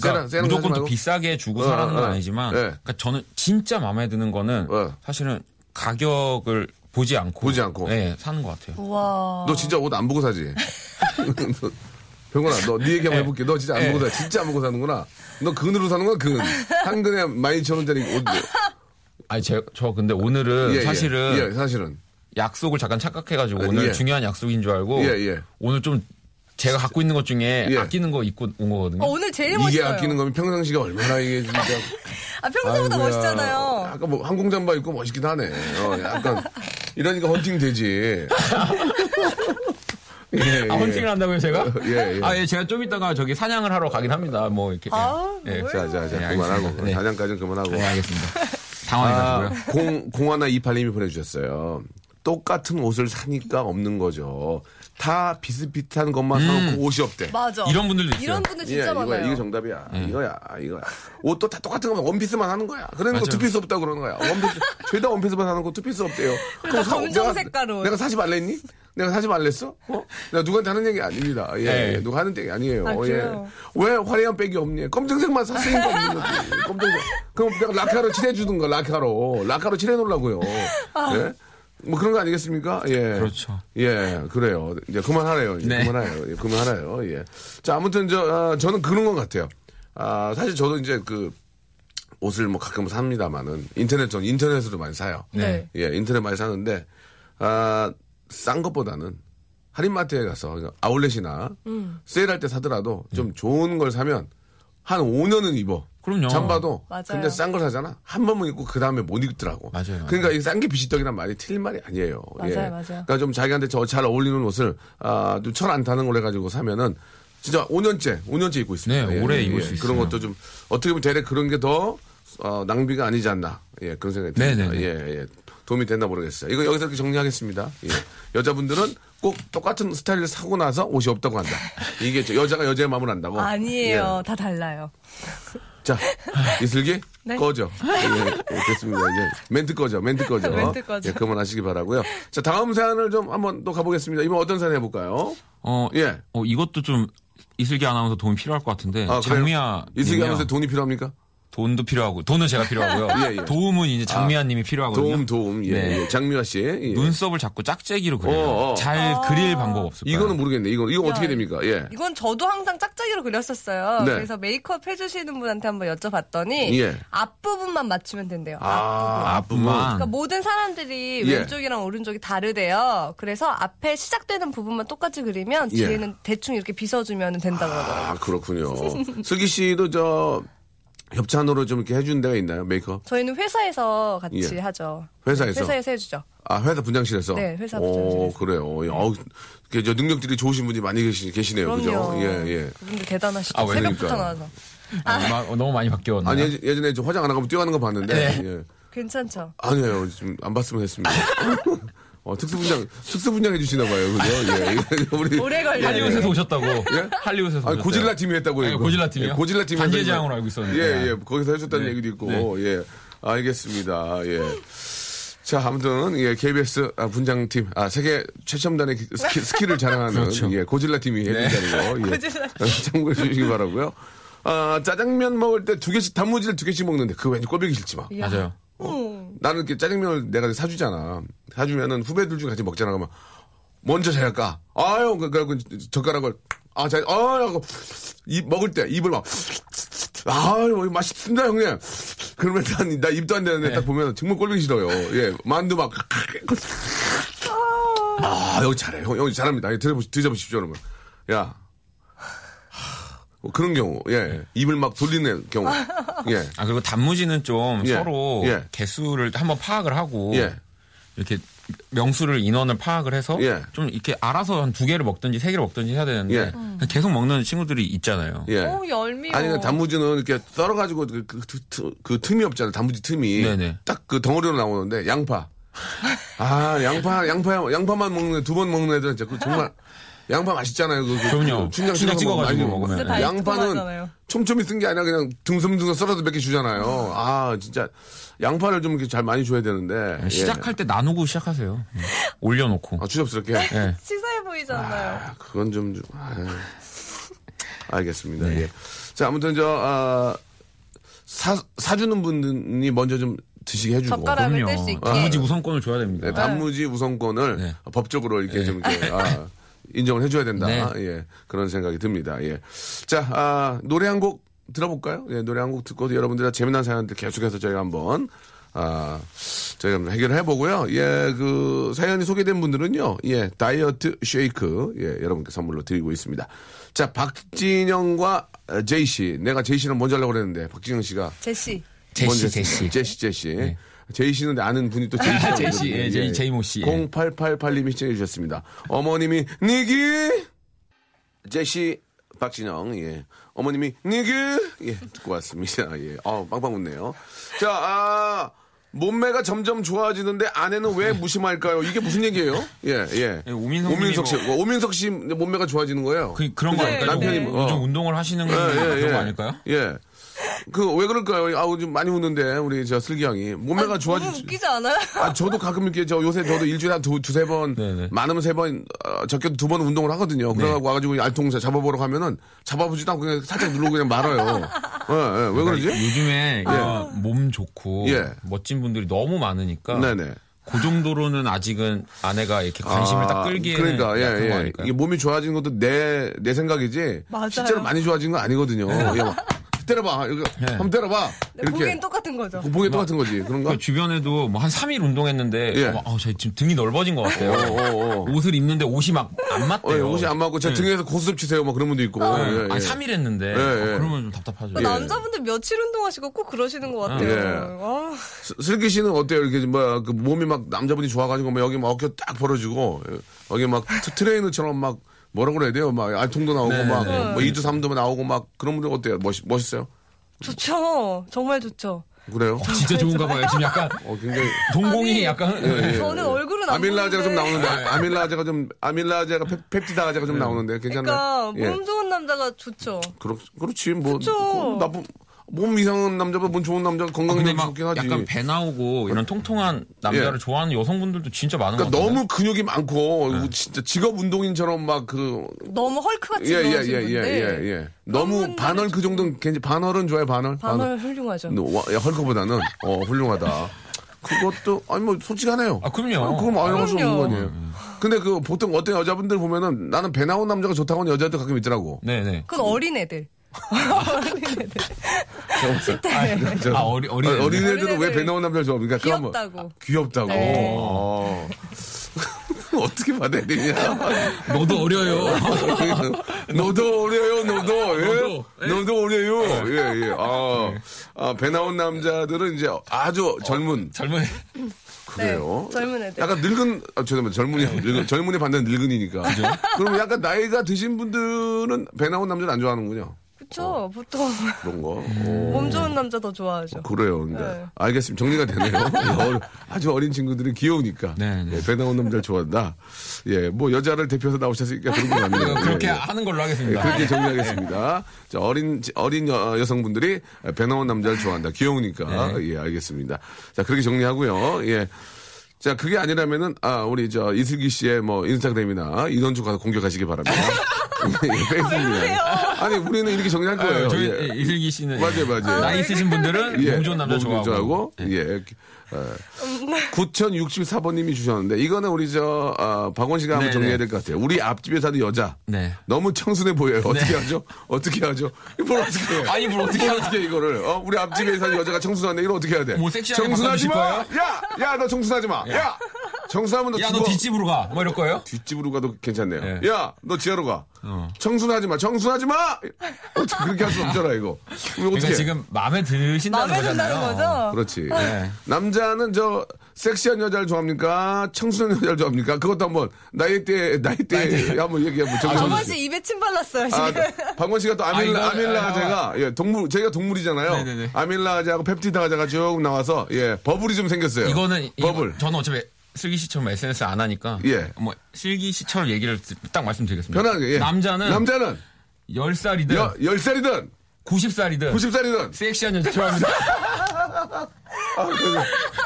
그러니까 세라, 무조건 또? 비싸게 주고 어, 사라는 건 어. 아니지만 예. 그러니까 저는 진짜 마음에 드는 거는 어. 사실은 가격을 보지 않고 보지 않고. 예, 사는 것 같아요. 우와. 너 진짜 옷 안 보고 사지? 병건아, 너 네 얘기 한번 예. 해볼게. 너 진짜 안 예. 보고 사. 진짜 안 보고 사는구나. 너 근으로 사는구나, 근. 한 근에 12,000원짜리 옷. 아니 제, 저 근데 오늘은 예, 예. 사실은 예, 사실은. 약속을 잠깐 착각해가지고 아, 오늘 예. 중요한 약속인 줄 알고 예, 예. 오늘 좀 제가 갖고 있는 것 중에 예. 아끼는 거 입고 온 거거든요. 어, 오늘 제일 이게 멋있어요. 아끼는 거면 평상시가 얼마나 이게 진짜. 아, 평소보다 아이고야. 멋있잖아요. 아까 뭐 항공잠바 입고 멋있긴 하네. 어, 약간. 이러니까 헌팅 되지. 예, 아, 헌팅을 한다고요, 제가? 예, 예. 아, 예, 제가 좀 이따가 저기 사냥을 하러 가긴 합니다. 뭐, 이렇게. 아, 예. 뭐예요? 자, 자, 자, 네, 그만하고. 네. 사냥까지는 그만하고. 네, 알겠습니다. 아, 당황해가지고요. 공, 공하나 이팔님이 보내주셨어요. 똑같은 옷을 사니까 없는 거죠. 다 비슷비슷한 것만 사놓고 옷이 없대. 맞아. 이런 분들도 있어요. 이런 분들 예, 진짜 이거야, 많아요. 이거 정답이야. 이거야, 이거야. 옷도 다 똑같은 거만 원피스만 하는 거야. 그러니까 맞아요. 투피스 없다 그러는 거야. 원피스, 죄다 원피스만 하는 거 투피스 없대요. 그럼 사- 검정 내가- 색깔 옷. 내가 사지 말랬니? 내가 사지 말랬어? 어? 내가 누구한테 하는 얘기 아닙니다. 예, 네. 예, 누가 하는 얘기 아니에요. 아, 예. 그래요? 왜 화려한 백이 없니? 검정색만 샀으니까 없는 거지. 검정색. 그럼 내가 라카로 칠해주든가, 라카로. 라카로 칠해놓으려고요. 아. 예? 뭐 그런 거 아니겠습니까? 예. 그렇죠. 예, 그래요. 이제 그만하래요. 이제 네. 그만해요. 예, 그만하래요. 예. 자, 아무튼 저 아, 저는 그런 것 같아요. 아, 사실 저도 이제 그 옷을 뭐 가끔 삽니다만은 인터넷 전 인터넷으로 많이 사요. 네. 예, 인터넷 많이 사는데 아, 싼 것보다는 할인마트에 가서 아울렛이나 음. 세일할 때 사더라도 좀 좋은 걸 사면 한 5년은 입어. 그럼요. 잠바도. 맞아요. 근데 싼 걸 사잖아. 한 번만 입고 그 다음에 못 입더라고. 맞아요. 그러니까 이 싼 게 비시떡이란 말이 틀린 말이 아니에요. 맞아요, 예. 맞아요. 그러니까 좀 자기한테 저 잘 어울리는 옷을 아, 좀 철 안 타는 걸 해가지고 사면은 진짜 5년째, 5년째 입고 있습니다. 네, 오래 입을 수 그런 있어요. 것도 좀 어떻게 보면 대략 그런 게더 어, 낭비가 아니지 않나. 예, 그런 생각이 듭니다. 네네네. 예, 예. 도움이 됐나 모르겠어요. 이거 여기서 이렇게 정리하겠습니다. 예. 여자분들은 꼭 똑같은 스타일을 사고 나서 옷이 없다고 한다. 이게 저 여자가 여자의 마음을 안다고. 아니에요. 예. 다 달라요. 자, 이슬기 네. 꺼져. 예, 됐습니다. 이제 멘트 꺼져. 멘트 꺼져. 멘트 꺼져. 예, 그만하시기 바라고요. 자, 다음 사연을 좀 한번 또 가보겠습니다. 이번 어떤 사연 해볼까요? 어, 예. 어, 이것도 좀 이슬기 아나운서 도움이 필요할 것 같은데. 아? 장미아. 이슬기. 하면서 돈이 필요합니까? 돈도 필요하고, 돈은 제가 필요하고요. 예, 예. 도움은 이제 장미아 님이 필요하거든요. 도움, 도움. 예, 네. 예. 장미화 씨. 예. 눈썹을 자꾸 짝재기로 그려요. 어, 어. 잘 그릴 방법 없을까요? 이거는 모르겠네. 이거 이거 어떻게 됩니까? 예. 이건 저도 항상 짝짝이로 그렸었어요. 네. 그래서 메이크업 해주시는 분한테 한번 여쭤봤더니 예. 앞부분만 맞추면 된대요. 아, 앞부분. 앞부분만. 그러니까 모든 사람들이 예. 왼쪽이랑 오른쪽이 다르대요. 그래서 앞에 시작되는 부분만 똑같이 그리면 예. 뒤에는 대충 이렇게 빗어주면 된다 그러더라고요. 아, 그렇군요. 슬기 씨도 저 협찬으로 좀 이렇게 해준 데가 있나요? 메이크업? 저희는 회사에서 같이 예. 하죠. 회사에서? 회사에서 해주죠. 아, 회사 분장실에서? 네, 회사 오, 분장실에서. 그래요. 예, 어우, 이렇게 저 능력들이 좋으신 분이 많이 계시, 계시네요. 그죠? 그럼요. 예, 예. 그분들 대단하시죠. 아, 왜 새벽부터 그러니까요? 나와서. 아, 마- 너무 많이 바뀌었네요. 아니, 예전- 예전에 저 화장 안 하고 뛰어가는 거 봤는데. 네. 예. 괜찮죠? 아니에요. 지금 안 봤으면 했습니다. 어, 특수분장, 특수분장 해주시나 봐요. 그죠? 예. 우리. 오래 걸려요. 할리우드에서 오셨다고. 예? 할리우드에서 아니, 오셨어요. 고질라 팀이 했다고요. 아니. 고질라 팀이요? 예, 고질라 팀이 반지의 해서 제왕으로 이거- 알고 있었는데. 예, 예. 거기서 해줬다는 네. 얘기도 있고. 예. 알겠습니다. 예. 자, 아무튼, 예, KBS 아, 분장팀, 아, 세계 최첨단의 스키, skill을 자랑하는, 그렇죠. 예, 고질라 팀이 해준다는 거. 예. 고질라 참고해 주시기 바라고요 아, 짜장면 먹을 때 두 개씩, 단무지를 두 개씩 먹는데, 그거 왠지 꼴보기 싫지 마. 이야. 맞아요. 음. 나는 이렇게 짜장면을 내가 사주잖아. 사주면은 후배들 중에 같이 먹잖아. 그러면 먼저 잘 까. 아유, 그- 그래갖고 젓가락을 아, 잘, 아, 하고 입 먹을 때 입을 막 아유, 맛있습니다, 형님. 그러면 난, 나 입도 안 되는데 딱 보면 정말 꼴보기 싫어요. 예, 만두 막. 아, 여기 잘해. 형, 여기 잘합니다. 예, 드셔보십시오, 여러분. 야. 뭐 그런 경우, 예. 입을 막 돌리는 경우. 예. 아, 그리고 단무지는 좀 예. 서로 예. 개수를 한번 파악을 하고. 예. 이렇게 명수를 인원을 파악을 해서 예. 좀 이렇게 알아서 한 두 개를 먹든지 세 개를 먹든지 해야 되는데 예. 계속 먹는 친구들이 있잖아요. 예. 오, 얄미워. 아니, 그 단무지는 이렇게 썰어가지고 그, 그, 그, 그, 그 틈이 없잖아요. 단무지 틈이. 네네. 딱그 덩어리로 나오는데, 양파. 아, 양파, 양파, 양파만 먹는, 두 번 먹는 애들은 진짜 그 정말, 양파 맛있잖아요. 그, 그, 그럼요. 그 춘장 춘장 찍어가지고 먹으면. 먹으면. 진짜 양파는. 촘촘히 쓴 게 아니라 그냥 둥성둥성 썰어서 몇 개 주잖아요. 아, 진짜. 양파를 좀 이렇게 잘 많이 줘야 되는데. 예. 시작할 때 나누고 시작하세요. 음. 올려놓고. 아, 추접스럽게. 예. 치사해 보이잖아요. 아, 그건 좀, 좀 아유. 알겠습니다. 네. 예. 자, 아무튼 저, 아, 사, 사주는 분이 먼저 좀 드시게 해주고. 젓가락을 뗄수 그럼요. 있게. 단무지 우선권을 줘야 됩니다. 네, 단무지 우선권을 네. 법적으로 이렇게 좀 이렇게, 아, 인정을 해줘야 된다. 네. 예. 그런 생각이 듭니다. 예. 자, 아, 노래 한 곡 들어볼까요? 예, 노래 한 곡 듣고 여러분들의 재미난 사연들 계속해서 저희가 한번, 아, 저희가 한번 해결을 해보고요. 예, 그, 사연이 소개된 분들은요, 예, 다이어트 쉐이크, 예, 여러분께 선물로 드리고 있습니다. 자, 박진영과 제이 씨. 내가 제이 씨랑 먼저 하려고 그랬는데, 박진영 씨가. 제시. 제시, 제시. 제시, 제시. 제이 씨는 아는 분이 또 제이 씨라고 제시, 예, 제이- 제이모 씨. 0888님이 시청해 주셨습니다. 어머님이 니기 제시 박진영 예 어머님이 니기 예 듣고 왔습니다 예 어, 빵빵 웃네요 자 아, 몸매가 점점 좋아지는데 아내는 왜 무심할까요 이게 무슨 얘기예요 예 예 예, 오민석 오민석 씨 뭐- 오민석 씨 몸매가 좋아지는 거예요 그, 그런 거 네, 아닐까요? 남편이 네. 뭐- 요즘 어. 운동을 하시는 거 예, 예, 그런 예. 거 아닐까요? 예. 그 왜 그럴까요? 아우 좀 많이 웃는데 우리 저 슬기 양이 몸매가 너무 좋아지. 웃기지 않아요? 아 저도 가끔 이렇게 저 요새 저도 일주일에 한 두, 두세 번 네네. 많으면 세 번 어, 적게도 두 번 운동을 하거든요. 그래갖고 와가지고 알통사 잡아보러 가면은 잡아보지도 않고 그냥 살짝 누르고 그냥 말아요. 예, 예. 왜 그러지? 요즘에 어, 몸 좋고 예. 멋진 분들이 너무 많으니까 네네. 그 정도로는 아직은 아내가 이렇게 관심을 딱 끌기에는 그러니까 예, 예. 이게 몸이 좋아지는 것도 내 내 생각이지 맞아요. 실제로 많이 좋아지는 건 아니거든요. 예, 막 때려봐. 이거 한번 때려봐. 네, 이렇게. 보기엔 똑같은 거죠. 보기엔 똑같은 거지. 그런가? 그 주변에도 뭐 한 3일 운동했는데 예. 어, 아, 저 지금 등이 넓어진 것 같아요. 어, 어. 옷을 입는데 옷이 막안 어, 맞대요. 예, 옷이 안 맞고 제 예. 등에서 고스톱 치세요. 뭐 그런 분도 있고. 예. 예, 예. 아니 3일 했는데 예, 어, 예. 그러면 좀 답답하죠. 예. 남자분들 며칠 운동하시고 꼭 그러시는 것 같아요. 예. 아, 슬- 슬기 씨는 어때요? 이렇게 뭐, 그 몸이 막 남자분이 좋아가지고 막 여기 막 어깨 딱 벌어지고 여기 막 트- 트레이너처럼 막 뭐라 그래야 돼요? 막 알통도 나오고 네, 막 네. 뭐 2두 3두 나오고 막 그런 분들 어때요? 멋, 멋있어요? 좋죠. 정말 좋죠. 그래요? 진짜 좋은가 봐요. 지금 약간 어, 굉장히 동공이 아니, 약간 예. 저는 얼굴은 안 아밀라제가 좀. 나오는데 아밀라제가 좀 아밀라제가 페- 펩티다제가 좀 나오는데 괜찮나요? 그러니까 몸 좋은 남자가 좋죠. 그렇, 그렇지 뭐. 그 나쁜 몸 이상한 남자보다 몸 좋은 남자가 어, 건강이 막 좋긴 하지. 약간 배 나오고 이런 통통한 남자를 예. 좋아하는 여성분들도 진짜 많은 것 그러니까 같아요. 너무 근육이 많고 진짜 직업 운동인처럼 막 그 너무 헐크같이 예, 예, 예, 예, 분들. 예, 예. 너무 반월 그 정도는 괜히 반월은 좋아요, 반월. 반월 훌륭하죠. 헐크보다는 어, 훌륭하다. 그것도 아니 뭐 솔직하네요. 아, 그럼요. 그럼 아니 할 수 없는 거 그럼요. 아니에요. 근데 그 보통 어떤 여자분들 보면은 나는 배 나온 남자가 좋다고 하는 여자들 가끔 있더라고. 네네. 그건 어린 애들. 어린 애들. 10대. 저- 아, 어리- 어린애들. 어, 어린애들은 왜 어린애들. 배 나온 남자를 좋아합니까? 귀엽다고. 아, 귀엽다고. 네. 어. 어떻게 받아야 되냐. 너도 어려요. 너도 어려요, 너도. 예? 너도, 예. 너도 어려요. 예, 예. 아, 아, 배 나온 남자들은 이제 아주 젊은. 젊은 그래요. 네, 젊은 애들. 약간 늙은, 아, 죄송합니다. 젊은이, 늙은, 젊은이 반대는 늙은이니까. 그럼 약간 나이가 드신 분들은 배 나온 남자를 안 좋아하는군요. 그쵸. 보통 그런 거. 음. 오. 몸 좋은 남자 더 좋아하죠. 그래요. 그러니까. 네. 알겠습니다. 정리가 되네요. 어, 아주 어린 친구들이 귀여우니까. 네, 네. 예, 배 나온 남자를 좋아한다. 예, 뭐 여자를 대표해서 나오셨으니까 그런 건 아니에요. 그렇게 예, 예. 하는 걸로 예, 하겠습니다. 그렇게 정리하겠습니다. 자, 어린, 어린 여, 여성분들이 배 나온 남자를 좋아한다. 귀여우니까. 네. 예, 알겠습니다. 자, 그렇게 정리하고요. 예. 자, 그게 아니라면은, 아, 우리 저 이슬기 씨의 뭐 인스타그램이나 이don주 가서 공격하시기 바랍니다. 예. 아니, 우리는 이렇게 정리할 거예요. 아, 저희 예. 이슬기 씨는 맞아요, 맞아요. 나이 있으신 분들은 예, 몸 좋은 남자 몸 좋아하고, 예. 어, 9064번님이 주셨는데, 이거는 우리 저, 어, 박원 씨가 한번 네, 정리해야 네. 될것 같아요. 우리 앞집에 사는 여자. 네. 너무 청순해 보여요. 어떻게 하죠? 어떻게 하죠? 이걸 어떻게 해? 아니, 뭘 어떻게 이걸 어떻게 해, 이거를? 어, 우리 앞집에 사는 여자가 청순한데 이걸 어떻게 해야 돼? 뭐 섹시하게 청순하지 마! 바꿔주실 야! 야, 너 청순하지 마! 야! 청순하면 너 야. 너 뒷집으로 가. 뭐 이럴 거예요? 뒷집으로 가도 괜찮네요. 예. 야, 너 지하로 가. 어. 청순하지 마, 청순하지 마! 어떻게 그렇게 할 수 없잖아, 이거. 그러니까 어떻게 지금 마음에 드신다는 마음에 거잖아요. 든다는 거죠? 그렇지. 네. 남자는 저 섹시한 여자를 좋아합니까? 청순한 여자를 좋아합니까? 그것도 한번 나이대 나이대 한번 얘기 한번 정해 정원 주세요. 씨 입에 침 발랐어요, 아, 지금. 박원 씨가 또 아, 아밀라, 이거- 아밀라 제가, 예, 동물, 저희가 동물이잖아요. 네네네. 아밀라 제하고 펩티다제가 쭉 나와서, 예, 버블이 좀 생겼어요. 이거는 버블. 이거, 저는 어차피 슬기 씨처럼 SNS 안 하니까 예. 뭐 슬기 씨처럼 얘기를 딱 말씀드리겠습니다. 편하게, 예. 남자는 남자는 10살이든 여, 10살이든 90살이든 90살이든 섹시한 여자 좋아합니다. 아,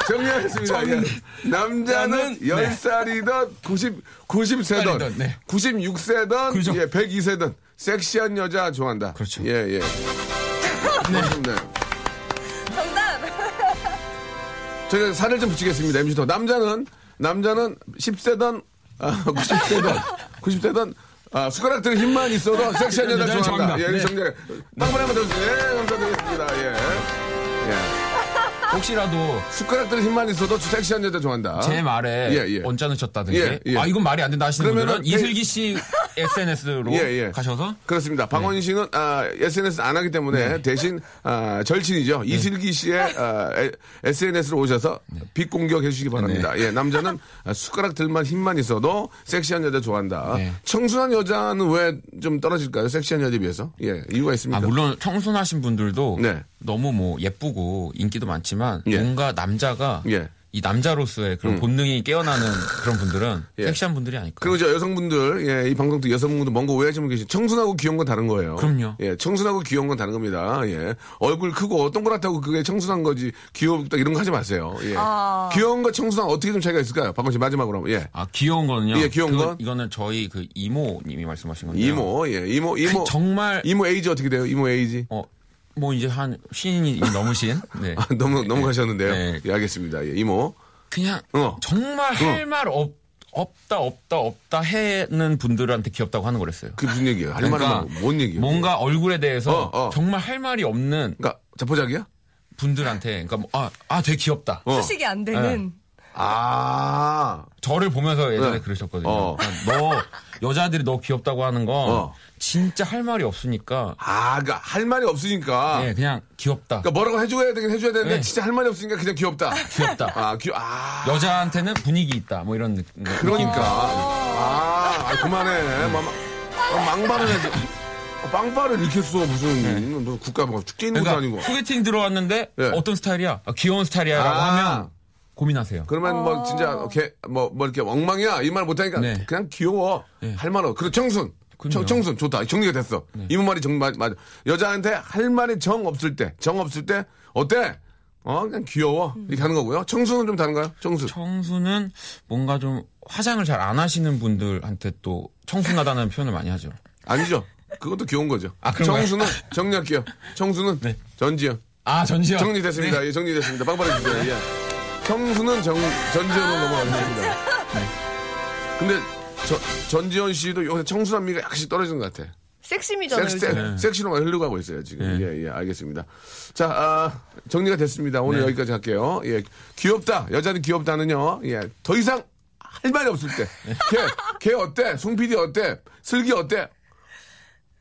정리하겠습니다. 예. 남자는 네. 10살이든 90, 90세든 살이든, 네. 96세든 그렇죠. 예, 102세든 섹시한 여자 좋아한다. 그렇죠. 예, 예. 그렇 저희가 살을 좀 붙이겠습니다. MC도. 남자는, 남자는 10세든, 아, 90세든, 90세든, 아, 숟가락 들은 힘만 있어도 섹시한 여자 좋아한다. 예, 네. 정리. 땅바리 한번 더주세요. 예, 감사드리겠습니다. 예. 예. 혹시라도 숟가락 들은 힘만 있어도 섹시한 여자 좋아한다. 제 말에 예, 예. 언짢으셨다든지 예, 예. 아 이건 말이 안 된다 하시는 분들은 이슬기 씨 SNS로 예, 예. 가셔서 그렇습니다. 박원 씨는 아, SNS 안 하기 때문에 대신 아, 절친이죠. 이슬기 씨의 아, 에- SNS로 오셔서 빅 공격해 주시기 바랍니다. 예, 남자는 아, 숟가락 들만 힘만 있어도 섹시한 여자 좋아한다. 네. 청순한 여자는 왜 좀 떨어질까요? 섹시한 여자에 비해서? 예, 이유가 있습니까? 아 물론 청순하신 분들도 네. 너무 뭐 예쁘고 인기도 많지만 예. 뭔가 남자가 예. 이 남자로서의 그런 본능이 깨어나는 그런 분들은 예. 섹시한 분들이 아닐까. 그리고 저 여성분들, 예, 이 방송 도 여성분들 뭔가 오해하시는 분 계시 청순하고 귀여운 건 다른 거예요. 그럼요. 예, 청순하고 귀여운 건 다른 겁니다. 예. 얼굴 크고 동그랗다고 그게 청순한 거지 귀엽다 이런 거 하지 마세요. 예. 아. 귀여운 거 청순한 어떻게 좀 차이가 있을까요? 박원 씨 마지막으로 한번. 예. 아 귀여운 거는요. 예, 귀여운 그건- 건? 이거는 저희 그 이모님이 말씀하신 건데요. 이모, 예, 이모, 이모. 그 정말 이모 에이지 어떻게 돼요? 이모 에이지? 어 뭐 이제 한 쉰이 넘으신 네. 아, 너무, 넘어가셨는데요. 네. 예, 알겠습니다. 예, 이모. 그냥 어. 정말 할 말 없, 없다 없다 없다 해는 분들한테 귀엽다고 하는 거랬어요. 그게 무슨 얘기예요? 할 말은 그러니까 뭐, 뭔 얘기예요? 뭔가 얼굴에 대해서 어, 어. 정말 할 말이 없는 그러니까 자포자기야? 분들한테 그러니까 뭐, 아, 아 되게 귀엽다. 어. 수식이 안 되는. 아, 저를 보면서 예전에 네. 그러셨거든요. 어. 그러니까 너 여자들이 너 귀엽다고 하는 건 어. 진짜 할 말이 없으니까 아, 그러니까 할 말이 없으니까. 예, 그냥 귀엽다. 그러니까 뭐라고 해줘야 되긴 해줘야 되는데 네. 진짜 할 말이 없으니까 그냥 귀엽다. 귀엽다. 아, 귀, 아. 여자한테는 분위기 있다. 뭐 이런 느낌. 그러니까. 아, 아 그만해. 막, 막, 아, 망발을 해줘. 아, 빵빠를 이렇게 써, 무슨. 너 국가 뭐 축제 있는 것도 네. 그러니까 아니고. 소개팅 들어왔는데 네. 어떤 스타일이야? 아, 귀여운 스타일이야라고 아. 하면 고민하세요. 그러면 뭐 진짜 개, 뭐, 뭐 이렇게 엉망이야 이 말 못하니까 네. 그냥 귀여워 네. 할말 없. 그리고 청순 그럼요. 청, 청순 좋다. 정리가 됐어. 이 말이 정 맞, 맞아 여자한테 할 말이 정 없을 때 정 없을 때 어때? 어 그냥 귀여워. 이렇게 하는 거고요. 청순은 좀 다른가요 청순. 청순은 뭔가 좀 화장을 잘 안 하시는 분들한테 또 청순하다는 표현을 많이 하죠. 아니죠. 그것도 귀여운 거죠. 아? 청순은 정리할게요. 청순은 네. 전지현. 아 전지현. 정리됐습니다. 예, 정리됐습니다. 빵빠레 주세요. 예. 청순은 정 전지현으로 넘어가겠습니다. 네. 근데 저, 전지현 씨도 요새 청순함미가 약간씩 떨어지는 것 같아. 섹시미잖아요. 섹시, 요즘. 섹시로만 흘러가고 있어요, 지금. 네. 예, 예, 알겠습니다. 자, 아, 정리가 됐습니다. 오늘 네. 여기까지 할게요. 예, 귀엽다. 여자는 귀엽다는요. 예, 더 이상 할 말이 없을 때. 걔, 걔 어때? 송 PD 어때? 슬기 어때?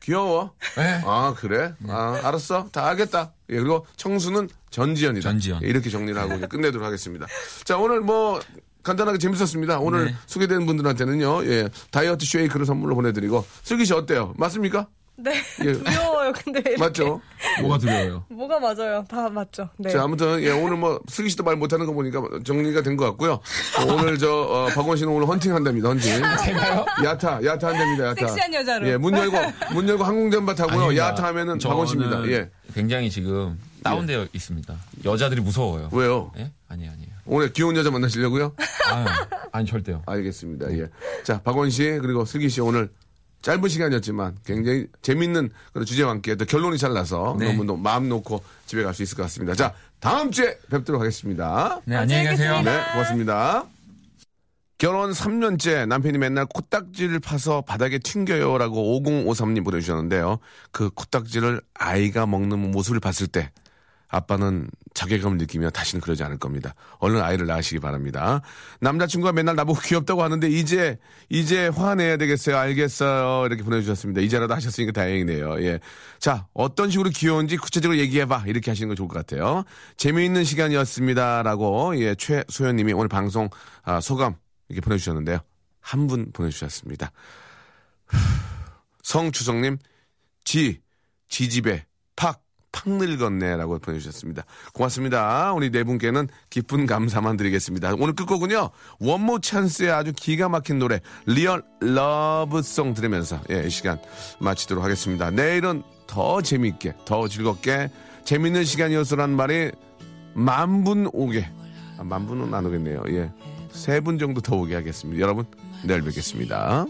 귀여워. 네. 아, 그래? 아, 알았어. 다 알겠다. 예, 그리고 청수는 전지현이다. 전지현. 예, 이렇게 정리를 하고 이제 끝내도록 하겠습니다. 자, 오늘 뭐, 간단하게 재밌었습니다. 오늘 네. 소개된 분들한테는요, 예, 다이어트 쉐이크를 선물로 보내드리고, 슬기 씨 어때요? 맞습니까? 네. 예. 두려워요, 근데. 이렇게. 맞죠? 뭐가 두려워요? 뭐가 맞아요? 다 맞죠. 네. 자, 아무튼, 예, 오늘 뭐, 슬기 씨도 말 못하는 거 보니까 정리가 된 것 같고요. 어, 오늘 저, 어, 박원 씨는 오늘 헌팅 한답니다, 헌팅. 제가요? 야타, 야타 한답니다, 야타. 섹시한 여자로. 예, 문 열고, 문 열고 항공전바 타고요. 아닙니다. 야타 하면은 박원 씨입니다. 예. 굉장히 지금 다운되어 있습니다. 여자들이 무서워요. 왜요? 예? 아니에요, 아니에요. 오늘 귀여운 여자 만나시려고요? 아유, 아니 절대요. 알겠습니다. 예. 자, 박원 씨, 그리고 슬기 씨 오늘 짧은 시간이었지만 굉장히 재밌는 그런 주제와 함께 또 결론이 잘 나서 네. 너무 마음 놓고 집에 갈 수 있을 것 같습니다. 자, 다음 주에 뵙도록 하겠습니다. 네, 안녕히 가세요. 뵙겠습니다. 네, 고맙습니다. 결혼 3년째 남편이 맨날 코딱지를 파서 바닥에 튕겨요라고 5053님 보내주셨는데요. 그 코딱지를 아이가 먹는 모습을 봤을 때 아빠는 자괴감을 느끼며 다시는 그러지 않을 겁니다. 얼른 아이를 낳으시기 바랍니다. 남자친구가 맨날 나보고 귀엽다고 하는데 이제 이제 화내야 되겠어요. 알겠어요. 이렇게 보내주셨습니다. 이제라도 하셨으니까 다행이네요. 예. 자 어떤 식으로 귀여운지 구체적으로 얘기해봐 이렇게 하시는 거 좋을 것 같아요. 재미있는 시간이었습니다라고 예 최소연님이 오늘 방송 아, 소감 이렇게 보내주셨는데요. 한 분 보내주셨습니다. 성주성님 지 지집에 팍, 팍 늙었네라고 보내주셨습니다. 고맙습니다. 우리 네 분께는 기쁜 감사만 드리겠습니다. 오늘 끝곡은요, 원모어 찬스의 아주 기가 막힌 노래, real love song 들으면서, 예, 이 시간 마치도록 하겠습니다. 내일은 더 재미있게, 더 즐겁게, 재밌는 시간이었으란 말이 만 분 오게, 아, 만 분은 안 오겠네요. 예. 세 분 정도 더 오게 하겠습니다. 여러분, 내일 뵙겠습니다.